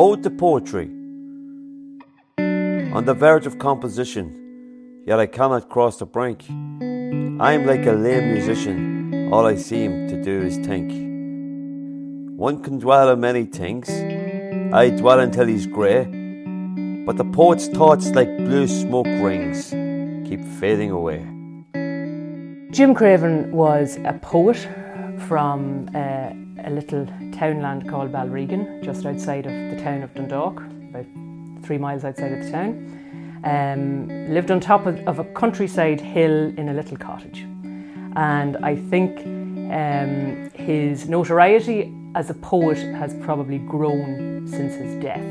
Ode to Poetry. On the verge of composition, yet I cannot cross the brink. I am like a lame musician, all I seem to do is think. One can dwell on many things, I dwell until he's grey, but the poet's thoughts, like blue smoke rings, keep fading away. Jim Craven was a poet from uh, a little townland called Balregan, just outside of the town of Dundalk, about three miles outside of the town. Um, lived on top of, of, a countryside hill in a little cottage. And I think um, his notoriety as a poet has probably grown since his death.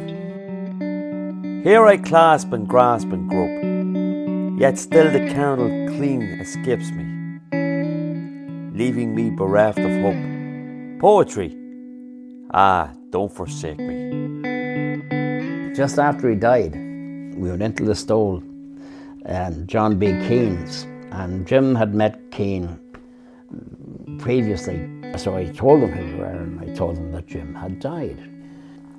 Here I clasp and grasp and grope, yet still the candle clean escapes me, leaving me bereft of hope. Poetry. Ah, don't forsake me. Just after he died, we went into the stole and John B. Keane's, and Jim had met Keane previously. So I told him who we were, and I told him that Jim had died.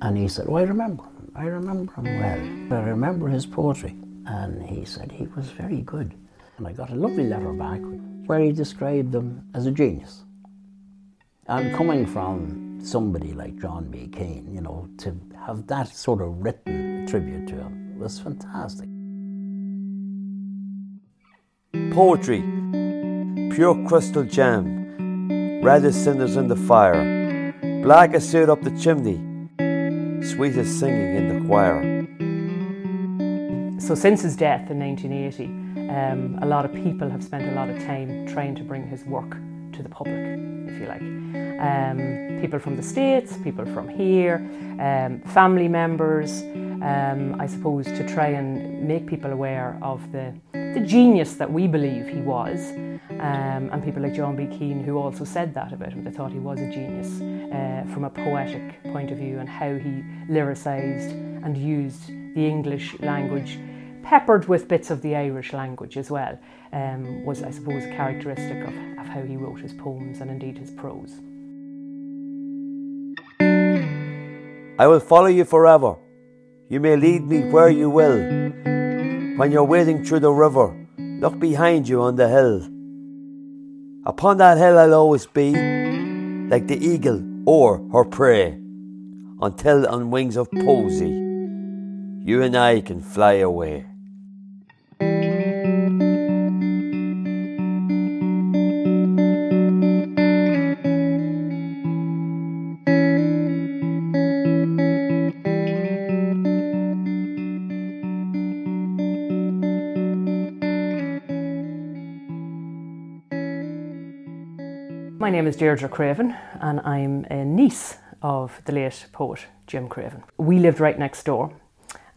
And he said, Oh, I remember. I remember him well. I remember his poetry. And he said he was very good. And I got a lovely letter back where he described him as a genius. And coming from somebody like John B. Keane, you know, to have that sort of written tribute to him was fantastic. Poetry, pure crystal gem, red as cinders in the fire, black as soot up the chimney, sweet as singing in the choir. So, since his death in 1980, um, a lot of people have spent a lot of time trying to bring his work to the public, if you like. Um, people from the States, people from here, um, family members, um, I suppose, to try and make people aware of the, the genius that we believe he was. Um, and people like John B. Keane, who also said that about him, they thought he was a genius uh, from a poetic point of view and how he lyricised and used the English language peppered with bits of the Irish language as well, um, was, I suppose, characteristic of, of how he wrote his poems and indeed his prose. I will follow you forever. You may lead me where you will. When you're wading through the river, look behind you on the hill. Upon that hill I'll always be, like the eagle or her prey, until on wings of poesy, you and I can fly away. Name is Deirdre Craven, and I'm a niece of the late poet Jim Craven. We lived right next door,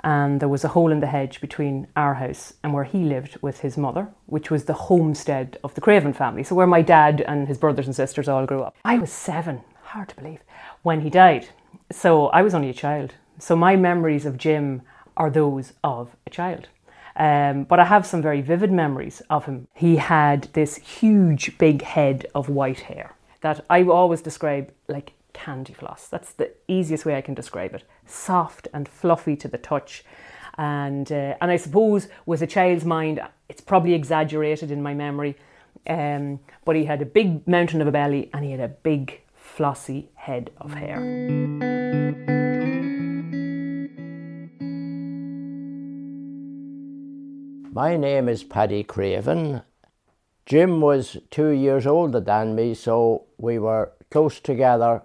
and there was a hole in the hedge between our house and where he lived with his mother, which was the homestead of the Craven family, so where my dad and his brothers and sisters all grew up. I was seven, hard to believe, when he died. So I was only a child. So my memories of Jim are those of a child. Um, but I have some very vivid memories of him. He had this huge, big head of white hair that I always describe like candy floss. That's the easiest way I can describe it. Soft and fluffy to the touch. And, uh, and I suppose with a child's mind, it's probably exaggerated in my memory, um, but he had a big mountain of a belly and he had a big flossy head of hair. My name is Paddy Craven. Jim was two years older than me, so we were close together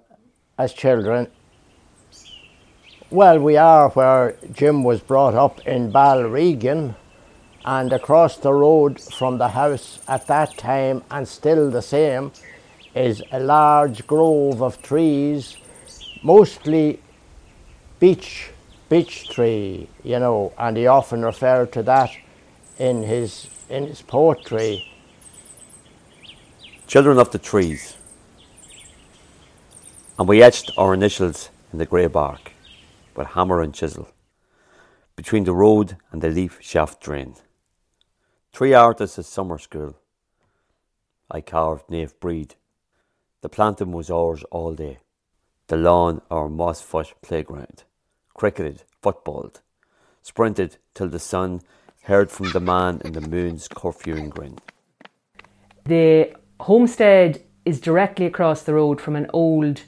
as children. Well, we are where Jim was brought up in Balregan and across the road from the house at that time, and still the same, is a large grove of trees, mostly beech, beech tree, you know, and he often referred to that in his, in his poetry. Children of the trees. And we etched our initials in the grey bark with hammer and chisel between the road and the leaf shaft drain. Three artists at summer school. I carved Nave Breed. The planting was ours all day. The lawn our moss foot playground. Cricketed, footballed, sprinted till the sun heard from the man in the moon's curfewing grin. The homestead is directly across the road from an old,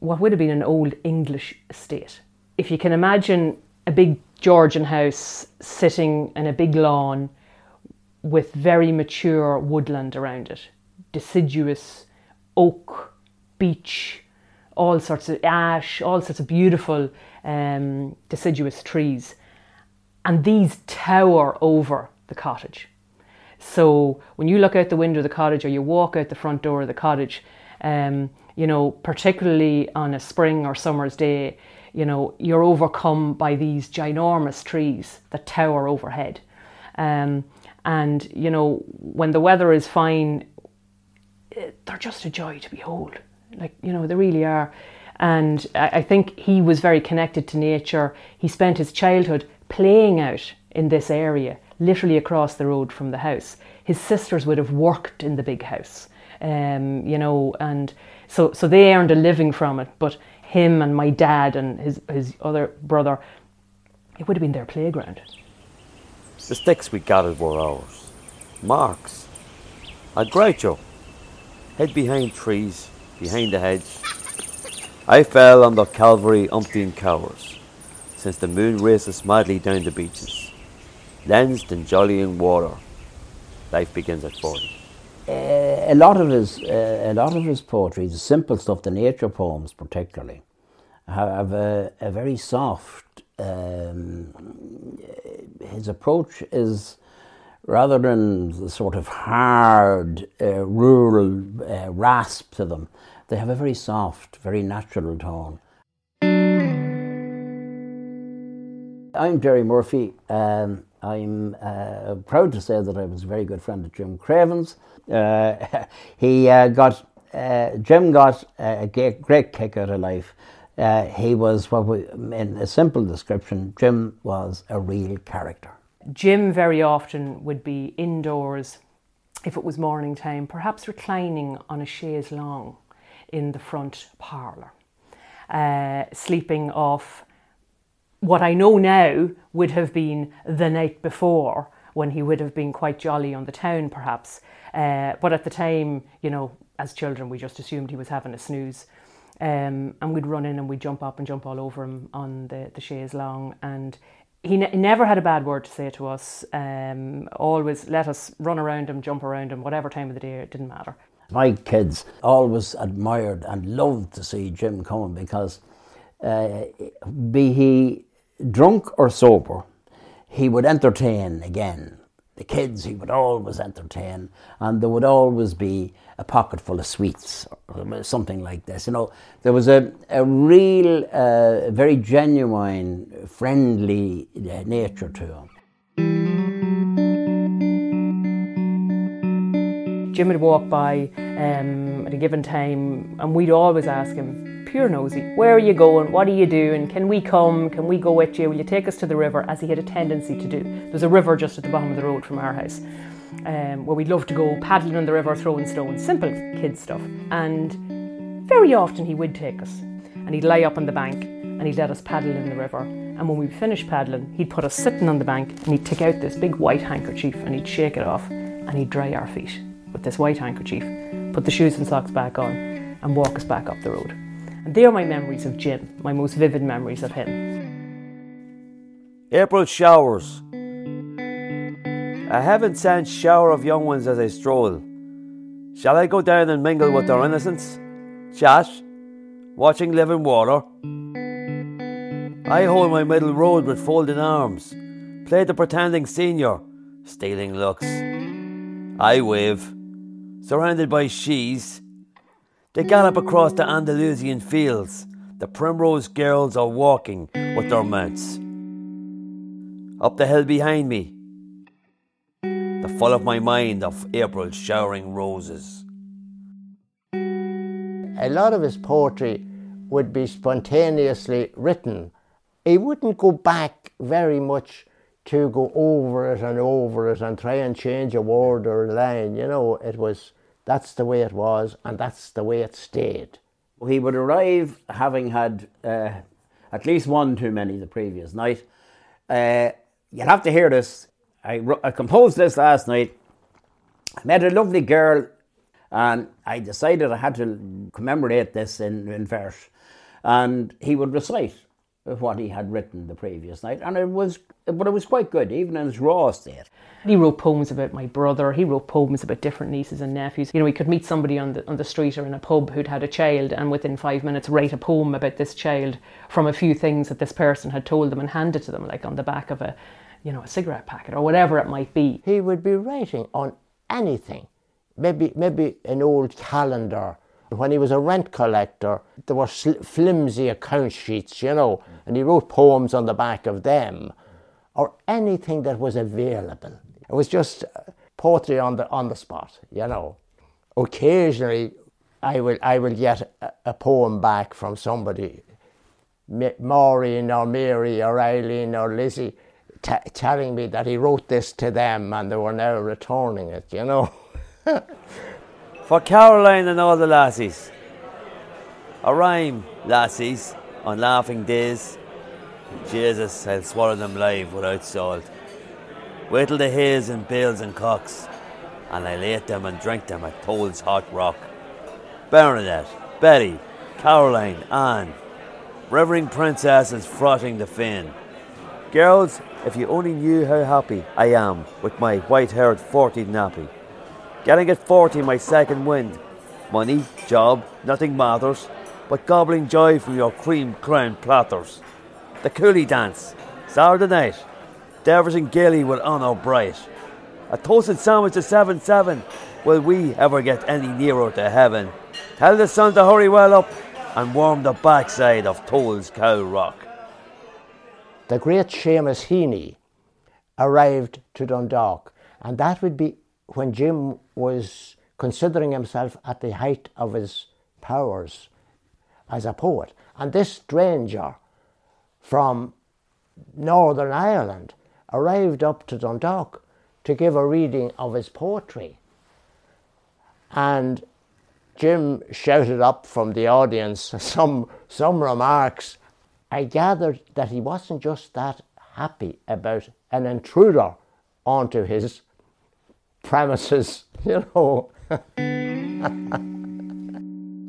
what would have been an old English estate. If you can imagine a big Georgian house sitting in a big lawn with very mature woodland around it, deciduous oak, beech, all sorts of ash, all sorts of beautiful um, deciduous trees. And these tower over the cottage. So when you look out the window of the cottage or you walk out the front door of the cottage, um, you know, particularly on a spring or summer's day, you know, you're overcome by these ginormous trees that tower overhead. Um, and, you know, when the weather is fine, they're just a joy to behold. Like, you know, they really are. And I think he was very connected to nature. He spent his childhood playing out in this area, literally across the road from the house. His sisters would have worked in the big house, um, you know, and so so they earned a living from it. But him and my dad and his his other brother, it would have been their playground. The sticks we gathered were ours. Marks. A Groucho. Head behind trees, behind the hedge. I fell on the Calvary umpteen cowers, since the moon races madly down the beaches. Lensed in jollying water, life begins at 40. Uh, a lot of his, uh, a lot of his poetry, the simple stuff, the nature poems particularly, have a, a very soft. Um, his approach is rather than the sort of hard uh, rural rasp to them, they have a very soft, very natural tone. I'm Jerry Murphy. Um, I'm uh, proud to say that I was a very good friend of Jim Craven's. Uh, he uh, got uh, Jim got a great kick out of life. Uh, he was what we, in a simple description, Jim was a real character. Jim very often would be indoors if it was morning time, perhaps reclining on a chaise longue in the front parlour, uh, sleeping off what I know now would have been the night before when he would have been quite jolly on the town, perhaps. Uh, but at the time, you know, as children, we just assumed he was having a snooze. Um, and we'd run in and we'd jump up and jump all over him on the, the chaise longue. And he, ne- never had a bad word to say to us. Um, always let us run around him, jump around him, whatever time of the day, it didn't matter. My kids always admired and loved to see Jim coming because, uh, be he drunk or sober, he would entertain again. The kids he would always entertain, and there would always be a pocket full of sweets or something like this. You know, there was a, a real, uh, very genuine, friendly uh, nature to him. Jim would walk by um, at a given time, and we'd always ask him, pure nosy. Where are you going? What are you doing? Can we come? Can we go with you? Will you take us to the river? As he had a tendency to do. There's a river just at the bottom of the road from our house. Um, where we'd love to go paddling in the river, throwing stones, simple kid stuff. And very often he would take us, and he'd lie up on the bank, and he'd let us paddle in the river. And when we finished paddling, he'd put us sitting on the bank and he'd take out this big white handkerchief and he'd shake it off and he'd dry our feet with this white handkerchief, put the shoes and socks back on, and walk us back up the road. And they are my memories of Jim, my most vivid memories of him. April showers. A heaven sent shower of young ones as I stroll. Shall I go down and mingle with their innocence? Chat? Watching living water? I hold my middle road with folded arms, play the pretending senior, stealing looks. I wave, surrounded by she's. They gallop across the Andalusian fields. The primrose girls are walking with their mounts. Up the hill behind me, the full of my mind of April showering roses. A lot of his poetry would be spontaneously written. He wouldn't go back very much to go over it and over it and try and change a word or a line. You know, it was that's the way it was and that's the way it stayed. He would arrive having had uh, at least one too many the previous night. Uh, you'll have to hear this. I, I composed this last night. I met a lovely girl and I decided I had to commemorate this in, in verse. And he would recite what he had written the previous night, and it was, but it was quite good, even in its raw state. He wrote poems about my brother. He wrote poems about different nieces and nephews. You know, he could meet somebody on the on the street or in a pub who'd had a child, and within five minutes write a poem about this child from a few things that this person had told them and hand it to them, like on the back of a, you know, a cigarette packet or whatever it might be. He would be writing on anything, maybe maybe an old calendar when he was a rent collector, there were sl- flimsy account sheets, you know, and he wrote poems on the back of them, or anything that was available. It was just uh, poetry on the on the spot, you know. Occasionally, I will I will get a, a poem back from somebody, Maureen or Mary or Eileen or Lizzie, t- telling me that he wrote this to them and they were now returning it, you know. For Caroline and all the lassies. A rhyme, lassies, on laughing days. Jesus, I'll swallow them live without salt. Wait till the haze and bales and cocks, and I'll eat them and drink them at Toll's Hot Rock. Bernadette, Betty, Caroline, Anne, Reverend Princesses frothing the fin. Girls, if you only knew how happy I am with my white haired 40 nappy. Getting at 40 my second wind. Money, job, nothing matters, but gobbling joy from your cream crowned platters. The coolie dance, Saturday night. Devers and Gailey with honour bright. A toasted sandwich at 7 7. Will we ever get any nearer to heaven? Tell the sun to hurry well up and warm the backside of Toll's Cow Rock. The great Seamus Heaney arrived to Dundalk, and that would be when Jim was considering himself at the height of his powers as a poet. And this stranger from Northern Ireland arrived up to Dundalk to give a reading of his poetry. And Jim shouted up from the audience some, some remarks. I gathered that he wasn't just that happy about an intruder onto his premises, you know.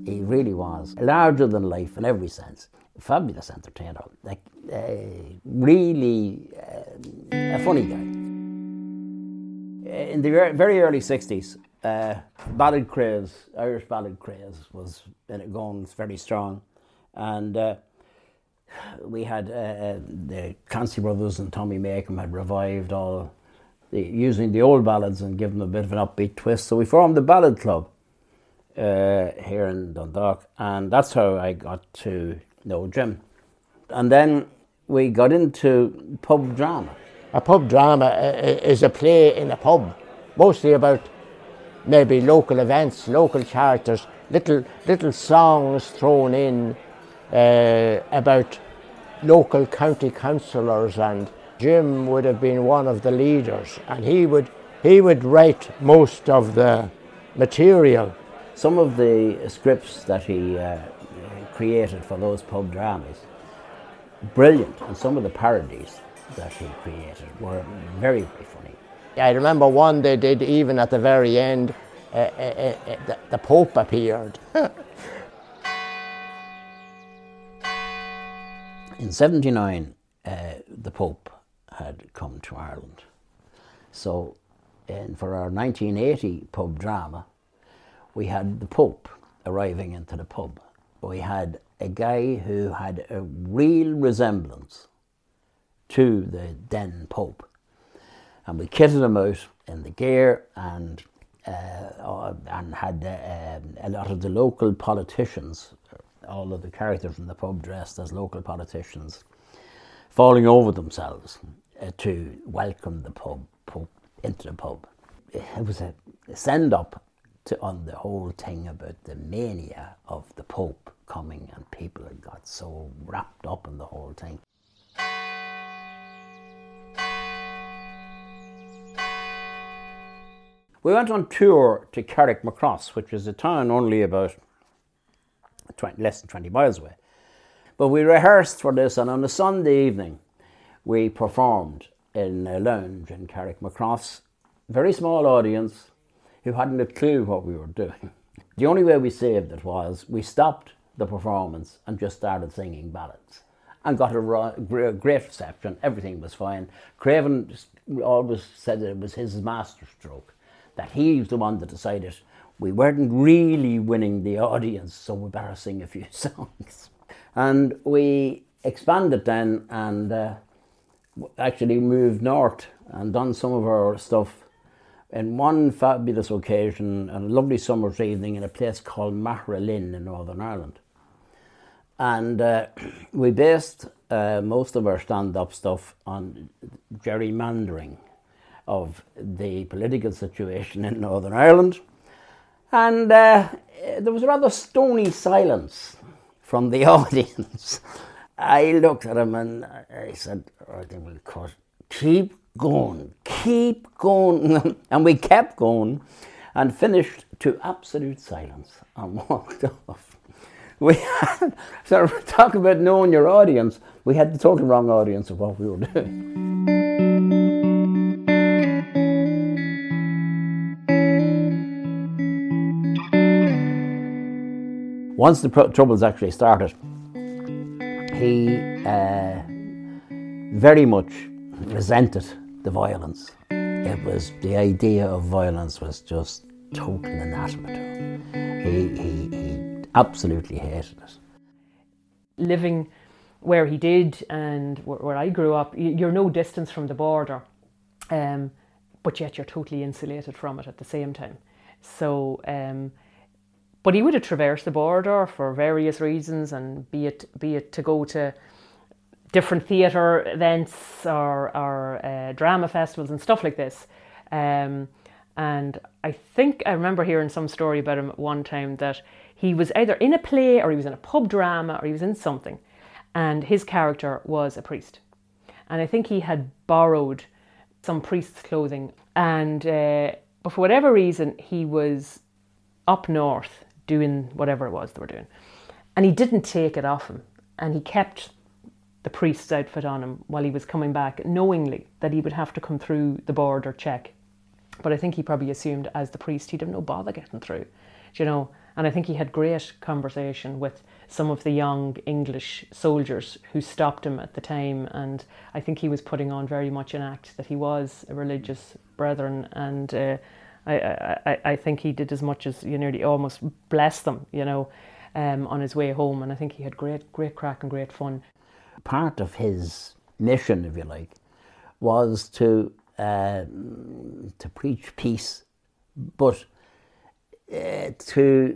he really was larger than life in every sense. Fabulous entertainer, like uh, really uh, a funny guy. In the very early '60s, uh, ballad craze, Irish ballad craze, was going very strong, and uh, we had uh, uh, the Clancy Brothers and Tommy Makem had revived all the, using the old ballads and giving them a bit of an upbeat twist. So we formed the Ballad Club uh, here in Dundalk, and that's how I got to know Jim. And then we got into pub drama. A pub drama is a play in a pub, mostly about maybe local events, local characters, little little songs thrown in uh, about local county councillors and Jim would have been one of the leaders, and he would he would write most of the material. Some of the scripts that he uh, created for those pub dramas brilliant, and some of the parodies that he created were very, very funny. I remember one they did even at the very end, uh, uh, the, the Pope appeared. In 79, uh, the Pope had come to Ireland. So, in, for our 1980 pub drama, we had the Pope arriving into the pub. We had a guy who had a real resemblance to the then Pope. And we kitted him out in the gear and uh, and had uh, a lot of the local politicians all of the characters in the pub dressed as local politicians, falling over themselves uh, to welcome the pub, pub, into the pub. It was a send up on the whole thing about the mania of the Pope coming, and people had got so wrapped up in the whole thing. We went on tour to Carrickmacross, which was a town only about 20, less than 20 miles away. But we rehearsed for this, and on a Sunday evening, we performed in a lounge in Carrickmacross. Very small audience who hadn't a clue what we were doing. The only way we saved it was we stopped the performance and just started singing ballads and got a great reception. Everything was fine. Craven always said that it was his masterstroke, that he's the one that decided we weren't really winning the audience, so we better sing a few songs. And we expanded then and uh, actually moved north and done some of our stuff in one fabulous occasion, a lovely summer's evening in a place called Magheralin in Northern Ireland. And uh, we based uh, most of our stand up stuff on gerrymandering of the political situation in Northern Ireland and uh, there was rather stony silence from the audience. I looked at him and I said, oh, think we'll cut. Keep going, keep going. and we kept going and finished to absolute silence and walked off. We had, so talk about knowing your audience, we had the total wrong audience of what we were doing. Once the troubles actually started, he uh, very much resented the violence. It was the idea of violence was just total anathema to him. He, he, he absolutely hated it. Living where he did and where I grew up, you're no distance from the border, um, but yet you're totally insulated from it at the same time. So um, but he would have traversed the border for various reasons, and be it be it to go to different theatre events or, or uh, drama festivals and stuff like this. Um, and I think I remember hearing some story about him at one time that he was either in a play or he was in a pub drama or he was in something, and his character was a priest. And I think he had borrowed some priest's clothing, and uh, but for whatever reason, he was up north doing whatever it was they were doing. And he didn't take it off him. And he kept the priest's outfit on him while he was coming back, knowingly that he would have to come through the border check. But I think he probably assumed as the priest he'd have no bother getting through, you know. And I think he had great conversation with some of the young English soldiers who stopped him at the time. And I think he was putting on very much an act that he was a religious brethren and uh, I, I, I think he did as much as you nearly almost bless them, you know, um, on his way home. And I think he had great, great crack and great fun. Part of his mission, if you like, was to uh, to preach peace, but uh, to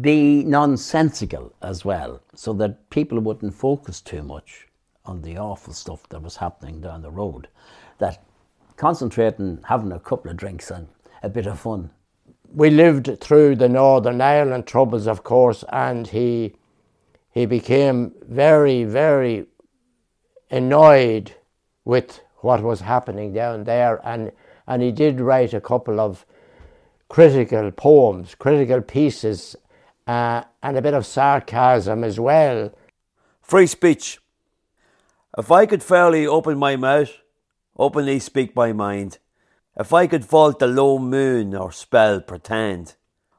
be nonsensical as well, so that people wouldn't focus too much on the awful stuff that was happening down the road. That concentrating, having a couple of drinks, and a bit of fun. We lived through the Northern Ireland troubles, of course, and he he became very, very annoyed with what was happening down there, and and he did write a couple of critical poems, critical pieces, uh, and a bit of sarcasm as well. Free speech. If I could fairly open my mouth, openly speak my mind, if I could vault the low moon or spell pretend,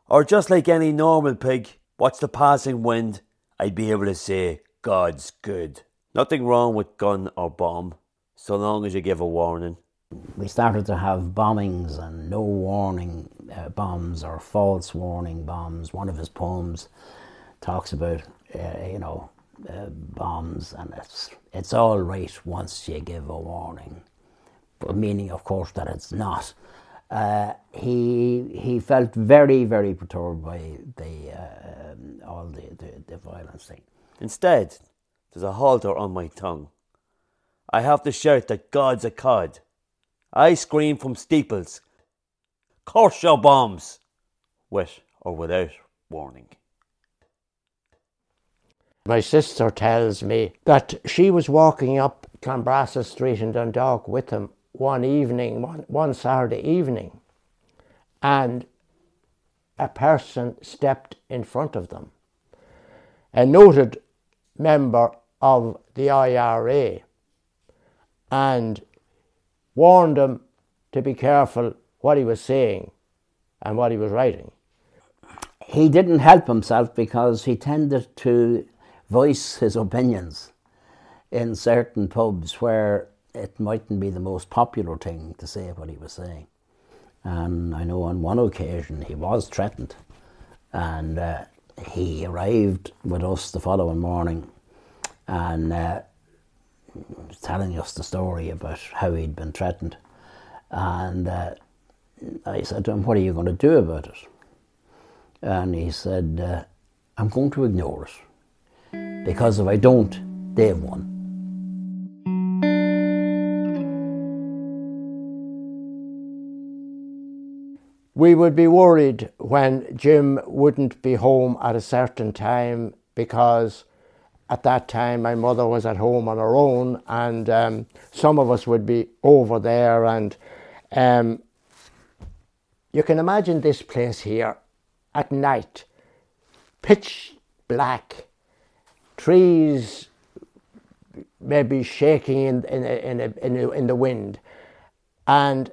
or just like any normal pig, watch the passing wind, I'd be able to say, God's good. Nothing wrong with gun or bomb, so long as you give a warning. We started to have bombings and no warning uh, bombs or false warning bombs. One of his poems talks about, uh, you know, uh, bombs, and it's it's all right once you give a warning, meaning, of course, that it's not. Uh, he he felt very very perturbed by the uh, um, all the, the, the violence thing. Instead, there's a halter on my tongue. I have to shout that God's a cod. I scream from steeples. Curse your bombs, with or without warning. My sister tells me that she was walking up Clanbrassil Street in Dundalk with him one evening, one, one Saturday evening, and a person stepped in front of them. A noted member of the IRA and warned him to be careful what he was saying and what he was writing. He didn't help himself because he tended to voice his opinions in certain pubs where it mightn't be the most popular thing to say what he was saying. And I know on one occasion he was threatened, and uh, he arrived with us the following morning and uh, telling us the story about how he'd been threatened. And uh, I said to him, What are you going to do about it? And he said, uh, I'm going to ignore it because if I don't, they've won. We would be worried when Jim wouldn't be home at a certain time because at that time my mother was at home on her own and um, some of us would be over there and um, you can imagine this place here at night. Pitch black trees maybe shaking in, in, in, in, in the wind. And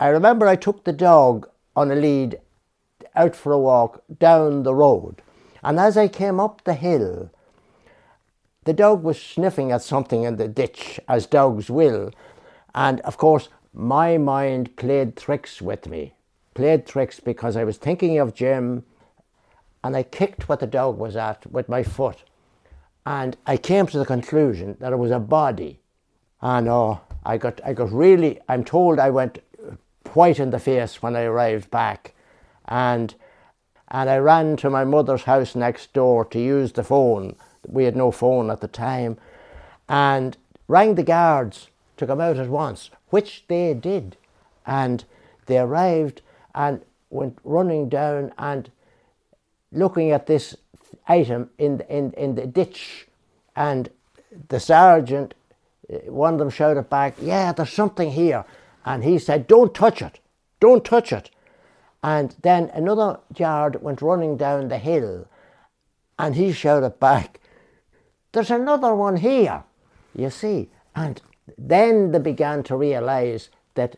I remember I took the dog on a lead out for a walk down the road. And as I came up the hill, the dog was sniffing at something in the ditch, as dogs will. And of course, my mind played tricks with me. Played tricks because I was thinking of Jim and I kicked what the dog was at with my foot. And I came to the conclusion that it was a body. I know, oh, I got, I got really, I'm told I went white in the face when I arrived back. And, and I ran to my mother's house next door to use the phone. We had no phone at the time. And rang the guards to come out at once, which they did. And they arrived and went running down and looking at this item in, in, in the ditch. And the sergeant, eh, one of them shouted back, Yeah, there's something here. And he said, Don't touch it, don't touch it. And then another yard went running down the hill and he shouted back, There's another one here, you see. And then they began to realise that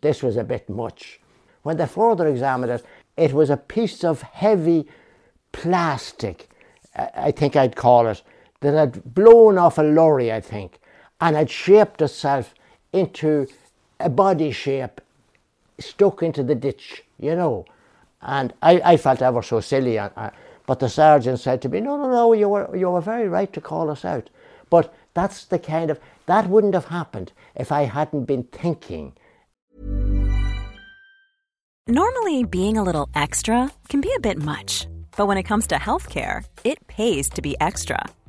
this was a bit much. When they further examined it, it was a piece of heavy plastic, I think I'd call it, that had blown off a lorry, I think, and had shaped itself into a body shape stuck into the ditch, you know. And I, I felt ever so silly. Uh, but the sergeant said to me, no, no, no, you were, you were very right to call us out. But that's the kind of, that wouldn't have happened if I hadn't been thinking. Normally, being a little extra can be a bit much. But when it comes to healthcare, it pays to be extra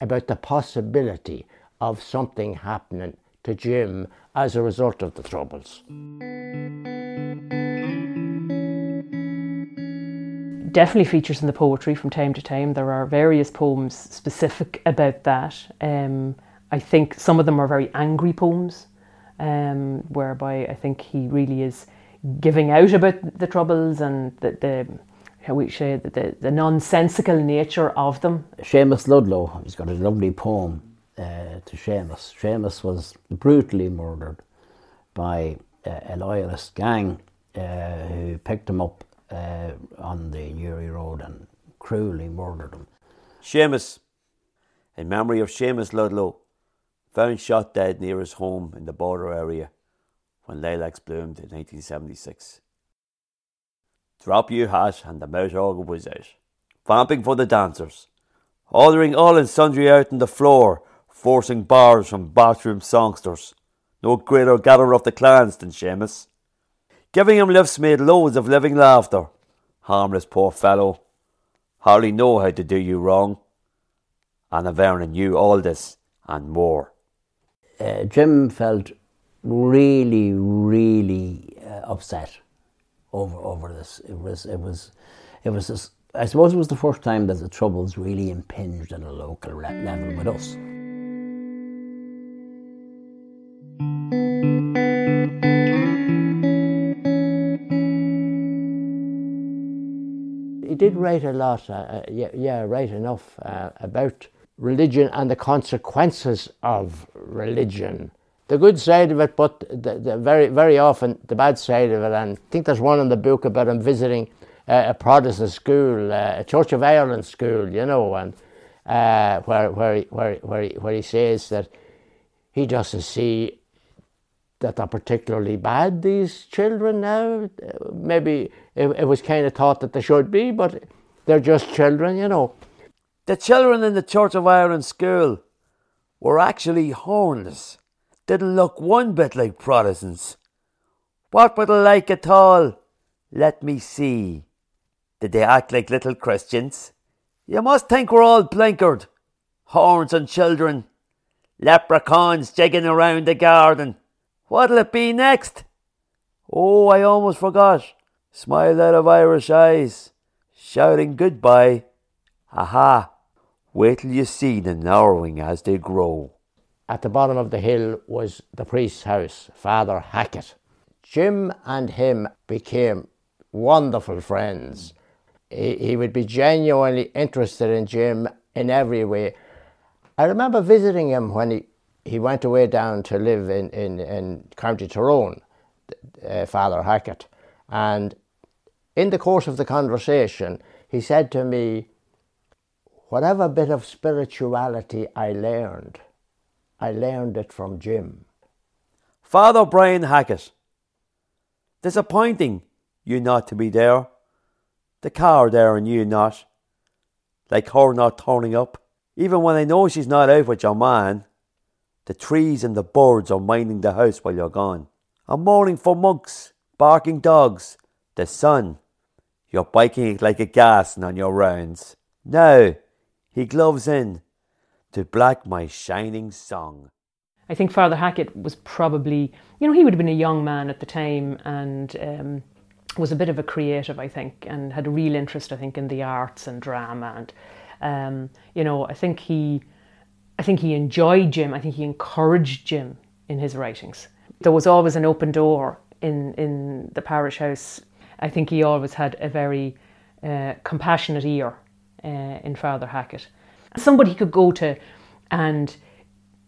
About the possibility of something happening to Jim as a result of the troubles. definitely features in the poetry from time to time. There are various poems specific about that. Um, I think some of them are very angry poems, um, whereby I think he really is giving out about the troubles and the, the how we say the, the, the nonsensical nature of them. Seamus Ludlow, he's got a lovely poem uh, to Seamus. Seamus was brutally murdered by uh, a loyalist gang uh, who picked him up uh, on the Newry Road and cruelly murdered him. Seamus, in memory of Seamus Ludlow, found shot dead near his home in the border area when lilacs bloomed in 1876. Drop your hat and the mouth organ was out, vamping for the dancers, ordering all and sundry out on the floor, forcing bars from bathroom songsters. No greater gatherer of the clans than Seamus. Giving him lifts made loads of living laughter. Harmless poor fellow. Hardly know how to do you wrong. Anna Vernon knew all this and more. Uh, Jim felt really, really uh, upset over over this. It was it was it was. This, I suppose it was the first time that the troubles really impinged at a local level with us. He did write a lot, uh, uh, yeah, yeah, write enough uh, about religion and the consequences of religion. The good side of it, but the, the very, very often the bad side of it. And I think there's one in the book about him visiting uh, a Protestant school, uh, a Church of Ireland school, you know, and uh, where, where, he, where, where, he, where he says that he doesn't see that they're particularly bad, these children now. Maybe it, it was kind of thought that they should be, but they're just children, you know. The children in the Church of Ireland school were actually hornless. Didn't look one bit like Protestants. What were they like at all? Let me see. Did they act like little Christians? You must think we're all blinkered. Horns and children. Leprechauns jigging around the garden. What'll it be next? Oh, I almost forgot. Smile out of Irish eyes, shouting goodbye. Aha! Wait till you see the narrowing as they grow. At the bottom of the hill was the priest's house, Father Hackett. Jim and him became wonderful friends. He, he would be genuinely interested in Jim in every way. I remember visiting him when he, he went away down to live in, in, in County Tyrone, uh, Father Hackett. And in the course of the conversation, he said to me, Whatever bit of spirituality I learned, I learned it from Jim. Father Brian Hackett. Disappointing you not to be there. The car there and you not. Like her not turning up. Even when I know she's not out with your man. The trees and the birds are minding the house while you're gone. I'm mourning for monks, barking dogs, the sun. You're biking it like a gas on your rounds. Now, he gloves in to black my shining song. I think Father Hackett was probably, you know, he would have been a young man at the time and um, was a bit of a creative, I think, and had a real interest, I think, in the arts and drama and Um, you know, I think he, I think he enjoyed Jim. I think he encouraged Jim in his writings. There was always an open door in in the parish house. I think he always had a very uh, compassionate ear uh, in Father Hackett, somebody he could go to and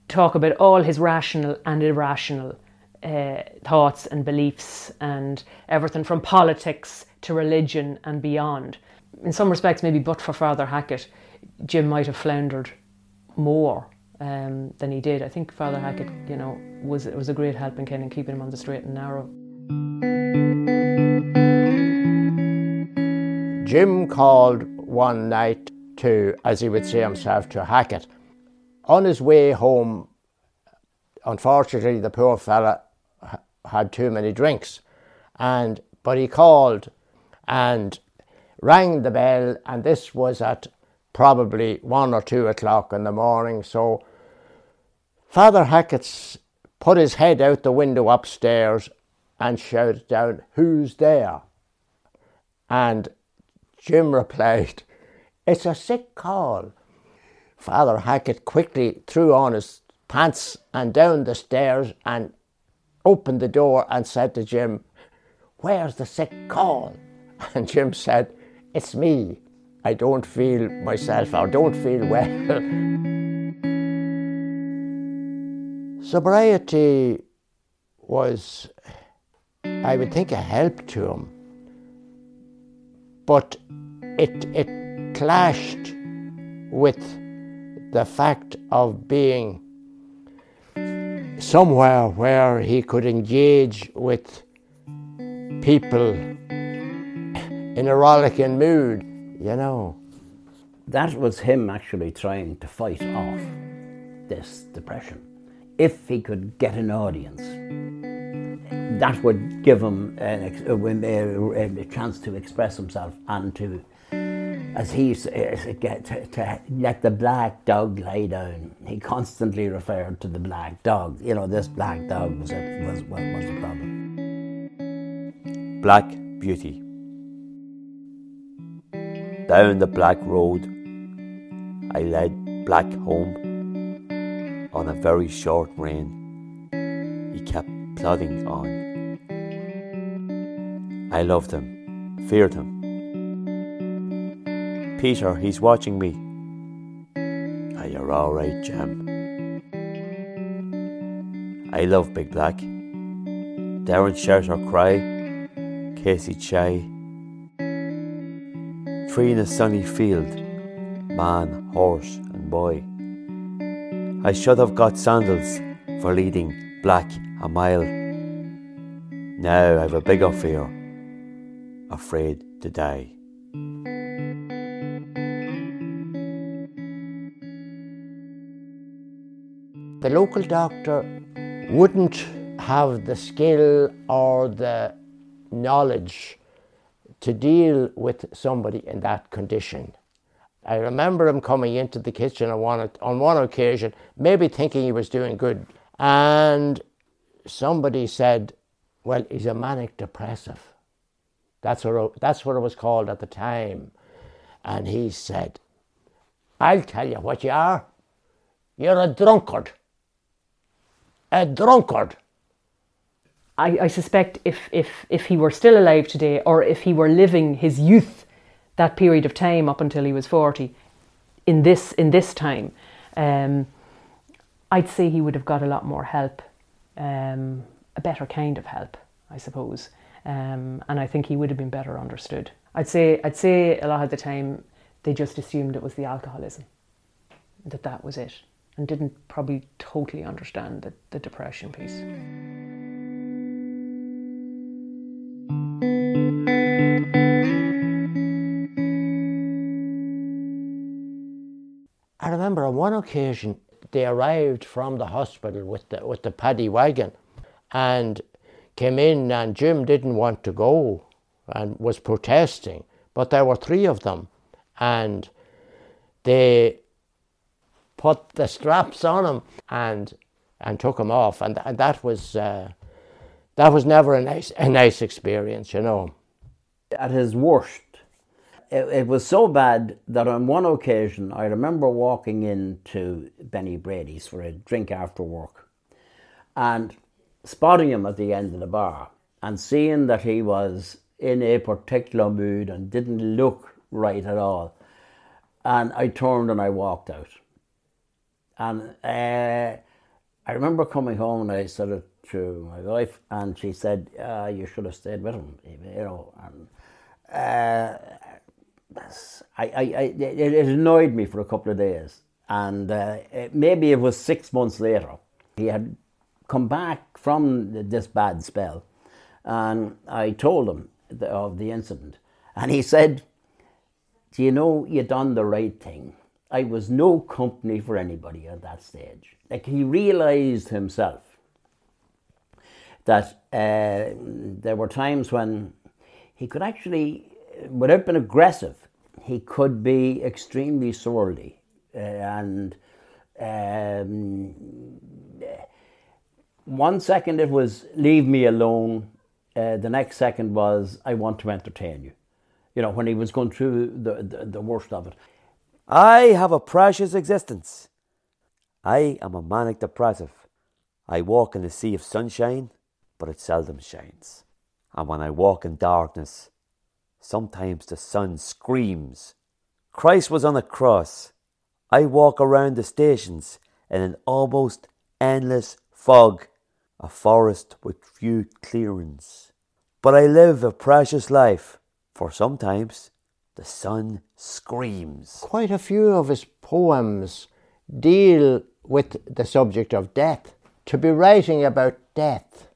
talk about all his rational and irrational uh, thoughts and beliefs and everything from politics to religion and beyond. In some respects, maybe but for Father Hackett, Jim might have floundered more um, than he did. I think Father Hackett, you know, was was a great help in kind of keeping him on the straight and narrow. Jim called one night to, as he would say himself, to Hackett. On his way home, unfortunately, the poor fella had too many drinks, and but he called and rang the bell, and this was at probably one or two o'clock in the morning. So Father Hackett's put his head out the window upstairs and shouted down, Who's there? And Jim replied, It's a sick call. Father Hackett quickly threw on his pants and down the stairs and opened the door and said to Jim, Where's the sick call? And Jim said, It's me. I don't feel myself, I don't feel well. Sobriety was, I would think, a help to him, but it, it clashed with the fact of being somewhere where he could engage with people in a rollicking mood, you know. That was him actually trying to fight off this depression. If he could get an audience, that would give him a, a, uh, uh, a chance to express himself and to as he eh, get to, to, let the black dog lie down. He constantly referred to the black dog. You know, this black dog was a, was, was, the problem. Black Beauty. Down the black road, I led Black home. On a very short rein, he kept plodding on. I loved him, feared him Peter, he's watching me. Are you alright, Jim? I love Big Black. Darren shout or cry, Casey chai. Three in a sunny field, man, horse, and boy. I should have got sandals for leading Black a mile. Now I've a bigger fear, afraid to die. The local doctor wouldn't have the skill or the knowledge to deal with somebody in that condition. I remember him coming into the kitchen on one, on one occasion, maybe thinking he was doing good, and somebody said, Well, he's a manic depressive. That's what, that's what it was called at the time. And he said, I'll tell you what you are. You're a drunkard a drunkard. I, I suspect if, if, if he were still alive today, or if he were living his youth, that period of time up until he was 40, in this, in this time, um, I'd say he would have got a lot more help, um, a better kind of help, I suppose. Um, and I think he would have been better understood. I'd say, I'd say a lot of the time they just assumed it was the alcoholism, that that was it and didn't probably totally understand the, the depression piece. I remember on one occasion they arrived from the hospital with the with the paddy wagon and came in and Jim didn't want to go and was protesting. But there were three of them and they put the straps on him and and took him off, and, and that was uh, that was never a nice a nice experience, you know. At his worst, it, it was so bad that on one occasion I remember walking into Benny Brady's for a drink after work and spotting him at the end of the bar and seeing that he was in a particular mood and didn't look right at all. And I turned and I walked out. And uh, I remember coming home and I said it to my wife, and she said, uh, "You should have stayed with him," you know. And uh, I, I, I, it, annoyed me for a couple of days, and uh, it, maybe it was six months later. He had come back from this bad spell, and I told him the, of the incident, and he said, "Do you know you done the right thing?" I was no company for anybody at that stage. Like he realised himself that uh, there were times when he could actually, without being aggressive, he could be extremely surly uh, and um, one second it was leave me alone. Uh, the next second was I want to entertain you. You know, when he was going through the, the, the worst of it. I have a precious existence. I am a manic depressive. I walk in a sea of sunshine, but it seldom shines. And when I walk in darkness, sometimes the sun screams. Christ was on a cross. I walk around the stations in an almost endless fog a forest with few clearings. But I live a precious life, for sometimes the sun screams. Quite a few of his poems deal with the subject of death. To be writing about death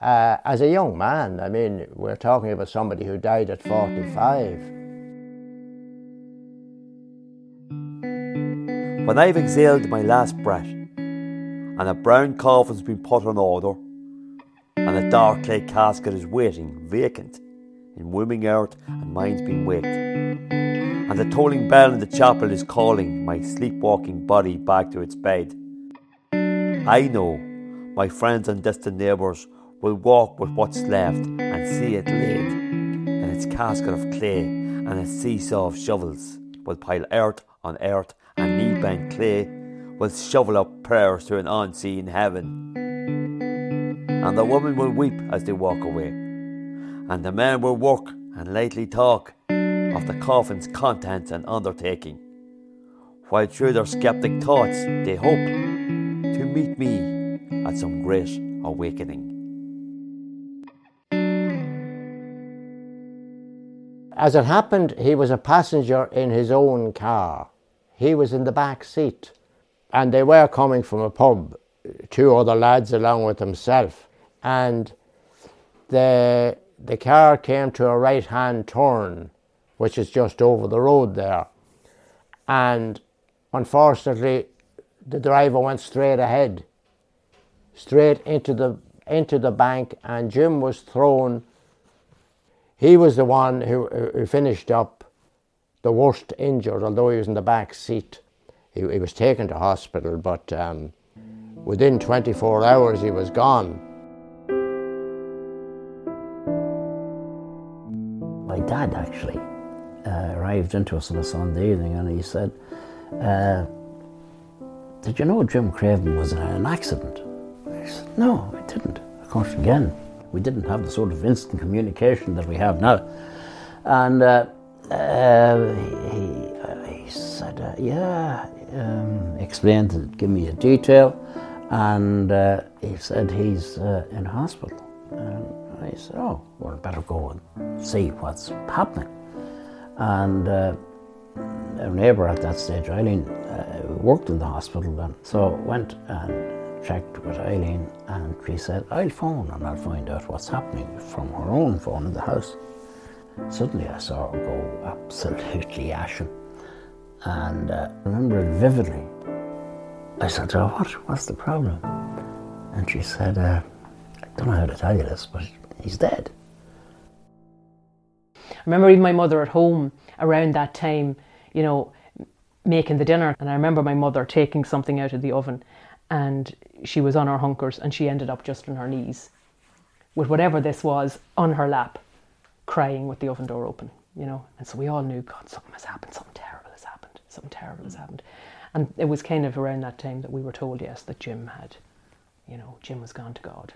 uh, as a young man, I mean, we're talking about somebody who died at 45. When I've exhaled my last breath, and a brown coffin's been put on order, and a dark clay casket is waiting vacant in wombing earth, and mine's been waked. And the tolling bell in the chapel is calling my sleepwalking body back to its bed. I know my friends and distant neighbours will walk with what's left and see it laid in its casket of clay and its seesaw of shovels will pile earth on earth and knee bent clay will shovel up prayers to an unseen heaven. And the women will weep as they walk away, and the men will work and lightly talk of the coffin's contents and undertaking, while through their skeptic thoughts they hope to meet me at some great awakening. As it happened, he was a passenger in his own car. He was in the back seat and they were coming from a pub, two other lads along with himself, and the the car came to a right hand turn, which is just over the road there, and unfortunately, the driver went straight ahead, straight into the into the bank, and Jim was thrown. He was the one who, who finished up the worst injured, although he was in the back seat he, he was taken to hospital, but um, within 24 hours he was gone. My dad actually uh, arrived into us on a Sunday evening and he said, uh, Did you know Jim Craven was in an accident? I said, No, I didn't. Of course, again, we didn't have the sort of instant communication that we have now. And uh, uh, he, he, said, uh, Yeah, um, explained, to give me a detail, and uh, he said he's in hospital. And I said, oh, well, better go and see what's happening. And uh, our neighbour at that stage, Eileen, uh, worked in the hospital then, so went and checked with Eileen, and she said, I'll phone and I'll find out what's happening from her own phone in the house. Suddenly I saw her go absolutely ashen. And uh, remember it vividly. I said to her, what, what's the problem? And she said, uh, I don't know how to tell you this, but he's dead. I remember even my mother at home around that time, you know, making the dinner. And I remember my mother taking something out of the oven and she was on her hunkers and she ended up just on her knees with whatever this was on her lap, crying with the oven door open you know. And so we all knew, God, something has happened, something terrible has happened, something terrible has happened. And it was kind of around that time that we were told, yes, that Jim had, you know, Jim was gone to God.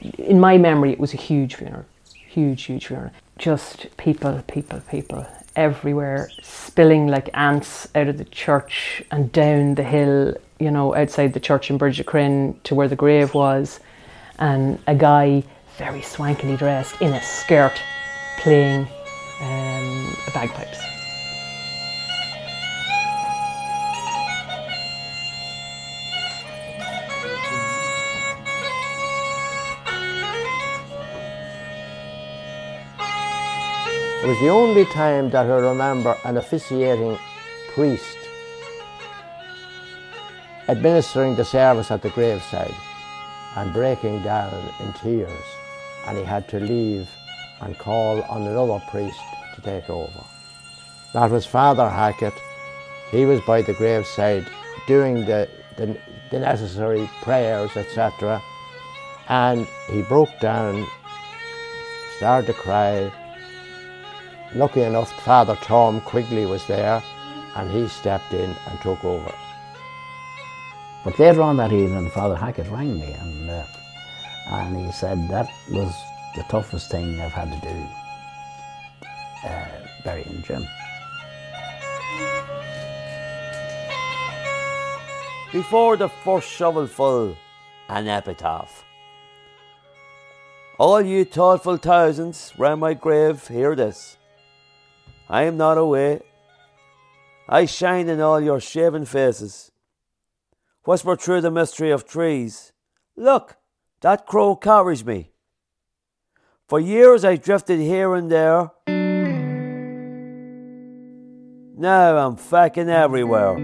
In my memory, it was a huge funeral, huge, huge funeral. Just people, people, people everywhere, spilling like ants out of the church and down the hill, you know, outside the church in Bridget to where the grave was. And a guy, very swankily dressed, in a skirt, playing um, bagpipes. Was the only time that I remember an officiating priest administering the service at the graveside and breaking down in tears, and he had to leave and call on another priest to take over. That was Father Hackett. He was by the graveside doing the, the, the necessary prayers, etc. And he broke down, started to cry. Lucky enough, Father Tom Quigley was there and he stepped in and took over. But later on that evening, Father Hackett rang me and, uh, and he said that was the toughest thing I've had to do, uh, burying Jim. Before the first shovelful, an epitaph. All you thoughtful thousands round my grave, hear this. I am not away. I shine in all your shaven faces. Whisper through the mystery of trees. Look, that crow carries me. For years I drifted here and there. Now I'm fucking everywhere.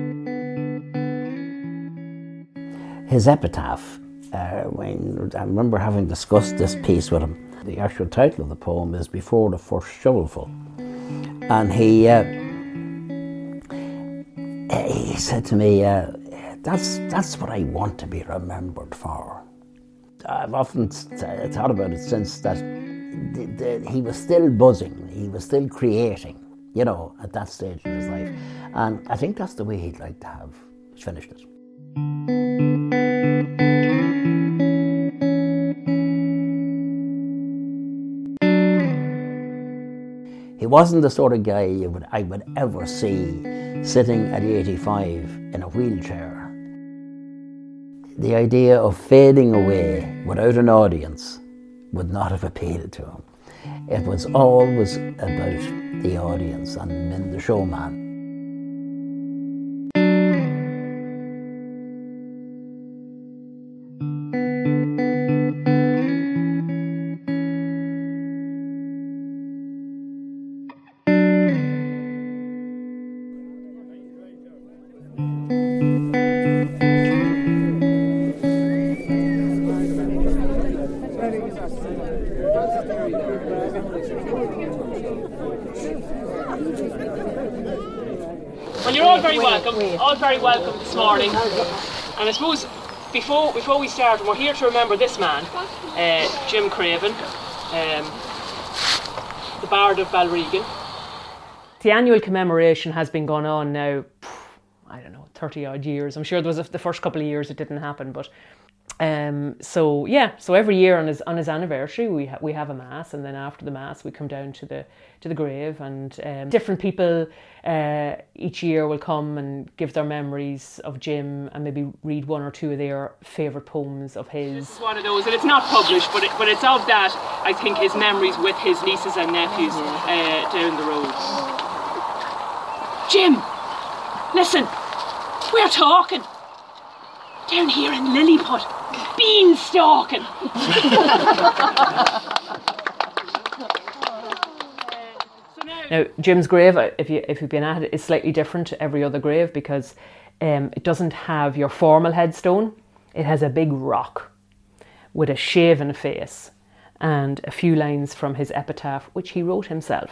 His epitaph, uh, when I remember having discussed this piece with him, the actual title of the poem is Before the First Shovelful. And he, uh, he said to me, uh, that's, that's what I want to be remembered for. I've often thought about it since that the, the, he was still buzzing, he was still creating, you know, at that stage in his life. And I think that's the way he'd like to have finished it. Wasn't the sort of guy you would, I would ever see sitting at 85 in a wheelchair. The idea of fading away without an audience would not have appealed to him. It was always about the audience and the showman. Suppose before before we start, we're here to remember this man, uh, Jim Craven, um, the Bard of Balregan. The annual commemoration has been going on now. I don't know, thirty odd years. I'm sure there was a, the first couple of years it didn't happen, but um, so yeah, so every year on his on his anniversary, we ha- we have a mass, and then after the mass, we come down to the to the grave, and um, different people uh, each year will come and give their memories of Jim, and maybe read one or two of their favourite poems of his. This is one of those, and it's not published, but it, but it's of that. I think his memories with his nieces and nephews uh, down the road. Jim, listen, we're talking down here in Lilliput beanstalking. now, Jim's grave, uh, if you if you've been at it, is slightly different to every other grave because um, it doesn't have your formal headstone. It has a big rock with a shaven face and a few lines from his epitaph, which he wrote himself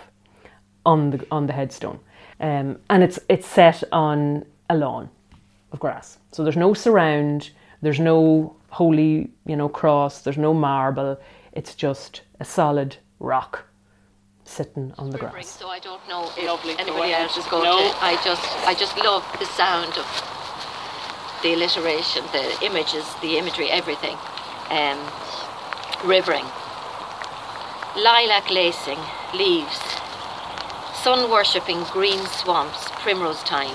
on the on the headstone. Um, and it's it's set on a lawn of grass. So there's no surround, There's no holy, you know, cross. There's no marble. It's just a solid rock sitting on the grass. So I don't know if Lovely. anybody else is going No. to. I just, I just love the sound of the alliteration, the images, the imagery, everything. Um, rivering, lilac lacing, leaves, sun worshipping green swamps, primrose time.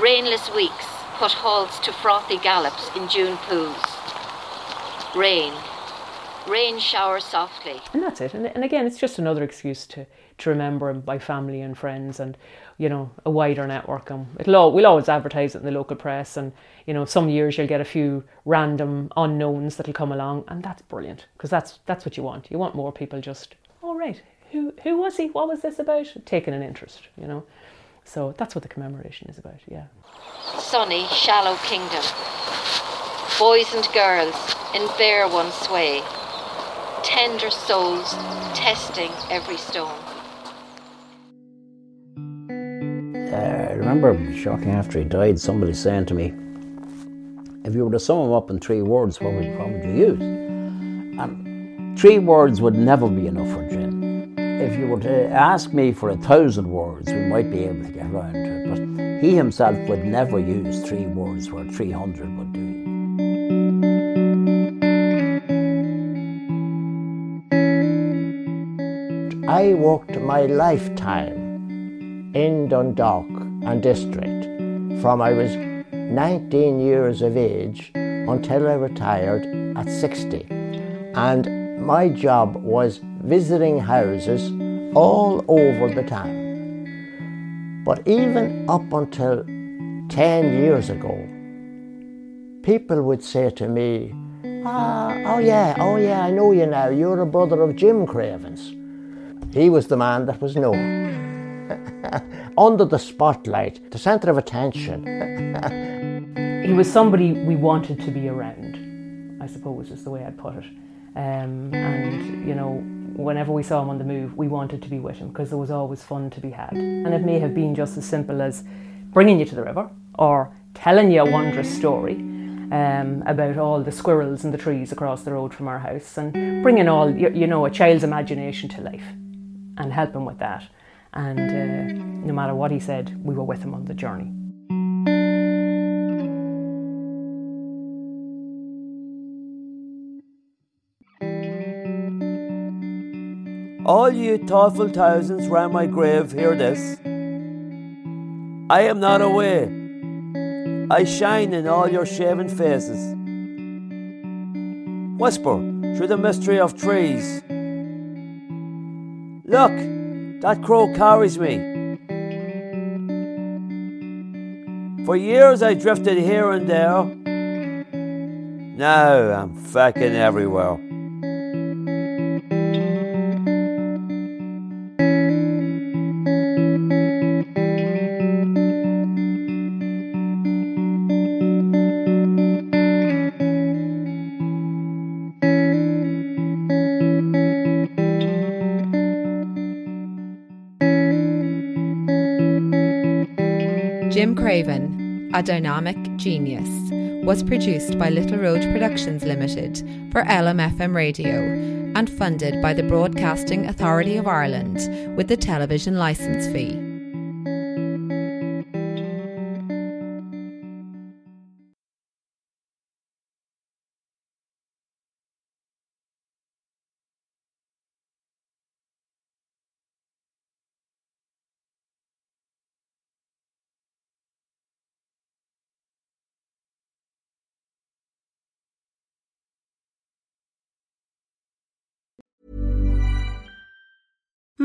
Rainless weeks put halts to frothy gallops in June pools. Rain, rain showers softly. And that's it. And, and again, it's just another excuse to, to remember him by family and friends and, you know, a wider network. And it'll, al- we'll always advertise it in the local press. And, you know, some years you'll get a few random unknowns that'll come along. And that's brilliant because that's, that's what you want. You want more people just, all right, who, who was he? What was this about? Taking an interest, you know. So that's what the commemoration is about, yeah. sunny, shallow kingdom. Boys and girls in bare one sway, tender souls testing every stone. Uh, I remember shortly after he died, somebody saying to me, if you were to sum him up in three words, what would, what would you use? And three words would never be enough for Jim. If you were to ask me for a thousand words, we might be able to get around to it, but he himself would never use three words where 300 would do. I worked my lifetime in Dundalk and district from I was 19 years of age until I retired at 60. And my job was visiting houses all over the town. But even up until 10 years ago, people would say to me, ah, oh yeah, oh yeah, I know you now, you're a brother of Jim Craven's. He was the man that was known. Under the spotlight, the centre of attention. he was somebody we wanted to be around, I suppose is the way I'd put it. Um, and, you know, whenever we saw him on the move, we wanted to be with him because there was always fun to be had. And it may have been just as simple as bringing you to the river or telling you a wondrous story um, about all the squirrels and the trees across the road from our house and bringing all, you, you know, a child's imagination to life and helping with that. And uh, no matter what he said, we were with him on the journey. All you thoughtful thousands round my grave, hear this. I am not away. I shine in all your shaven faces. Whisper through the mystery of trees. Look, that crow carries me. For years I drifted here and there. Now I'm fucking everywhere. Craven, A Dynamic Genius, was produced by Little Road Productions Limited for LMFM Radio and funded by the Broadcasting Authority of Ireland with the television licence fee.